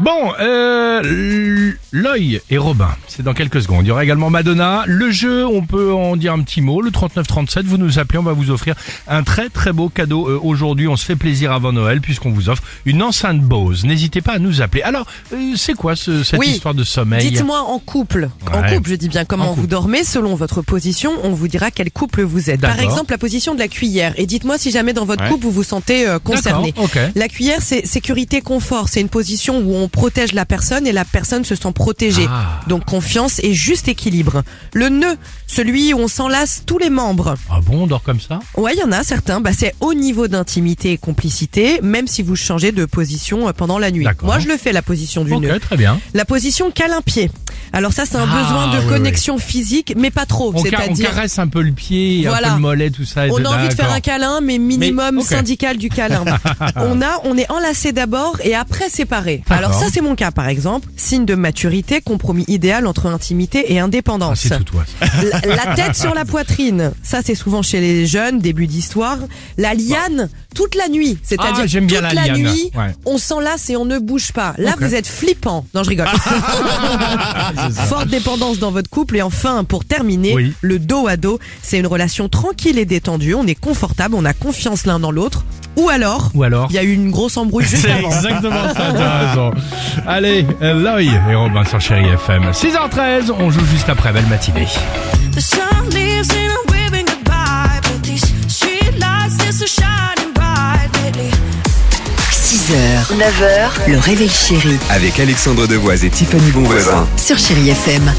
Bon, euh, l'œil et Robin, c'est dans quelques secondes. Il y aura également Madonna. Le jeu, on peut en dire un petit mot. Le 3937, vous nous appelez, on va vous offrir un très très beau cadeau. Euh, Aujourd'hui, on se fait plaisir avant Noël puisqu'on vous offre une enceinte Bose. N'hésitez pas à nous appeler. Alors, euh, c'est quoi ce- cette Oui. histoire de sommeil Dites-moi en couple, en couple, je dis bien comment En vous dormez, selon votre position, on vous dira quel couple vous êtes. Par exemple, la position de la cuillère. Et dites-moi si jamais dans votre Ouais. couple vous vous sentez euh, concerné. D'accord, ok. La cuillère, c'est sécurité, confort. C'est une position où on protège la personne et la personne se sent protégée. Ah. Donc confiance et juste équilibre. Le nœud, celui où on s'enlace tous les membres. Ah bon, on dort comme ça? Ouais, il y en a certains. Bah, c'est au niveau d'intimité et complicité, même si vous changez de position euh, pendant la nuit. Moi, je le fais la position du nœud. Ok, très bien. La position câlin-pied. Alors ça, c'est un Ah, besoin de oui, connexion physique, mais pas trop. On, ca- on caresse un peu le pied, un Voilà. peu le mollet, tout ça. et on a envie de faire un câlin, mais minimum Mais, syndical du câlin. on a, on est enlacé d'abord et après séparé. Alors ça, c'est mon cas, par exemple. Signe de maturité, compromis idéal entre intimité et Ah, indépendance. c'est tout la, la tête sur la poitrine, ça c'est souvent chez les jeunes, début d'histoire. La liane, toute la nuit, c'est-à-dire Ah, bien toute la la, liane. nuit, Ouais. on s'enlace et on ne bouge pas. Là, vous êtes flippant. Non, je rigole. Forte dépendance dans votre couple et enfin, pour terminer, Oui. le dos à dos, c'est une relation tranquille et détendue. On est confortable, on a confiance l'un dans l'autre. Ou alors, Ou alors il y a eu une grosse embrouille juste C'est avant. exactement ça, t'as raison. Allez, euh, l'œil et Robin sur Chéri FM. 6h13, on joue juste après Belle Matinée. The sun leaves and I'm waving goodbye, but these street lights they're so shining bright lately. 6h, 9h, le réveil chéri Avec Alexandre Devoise et Tiffany Bonvoisin. sur Chérie FM.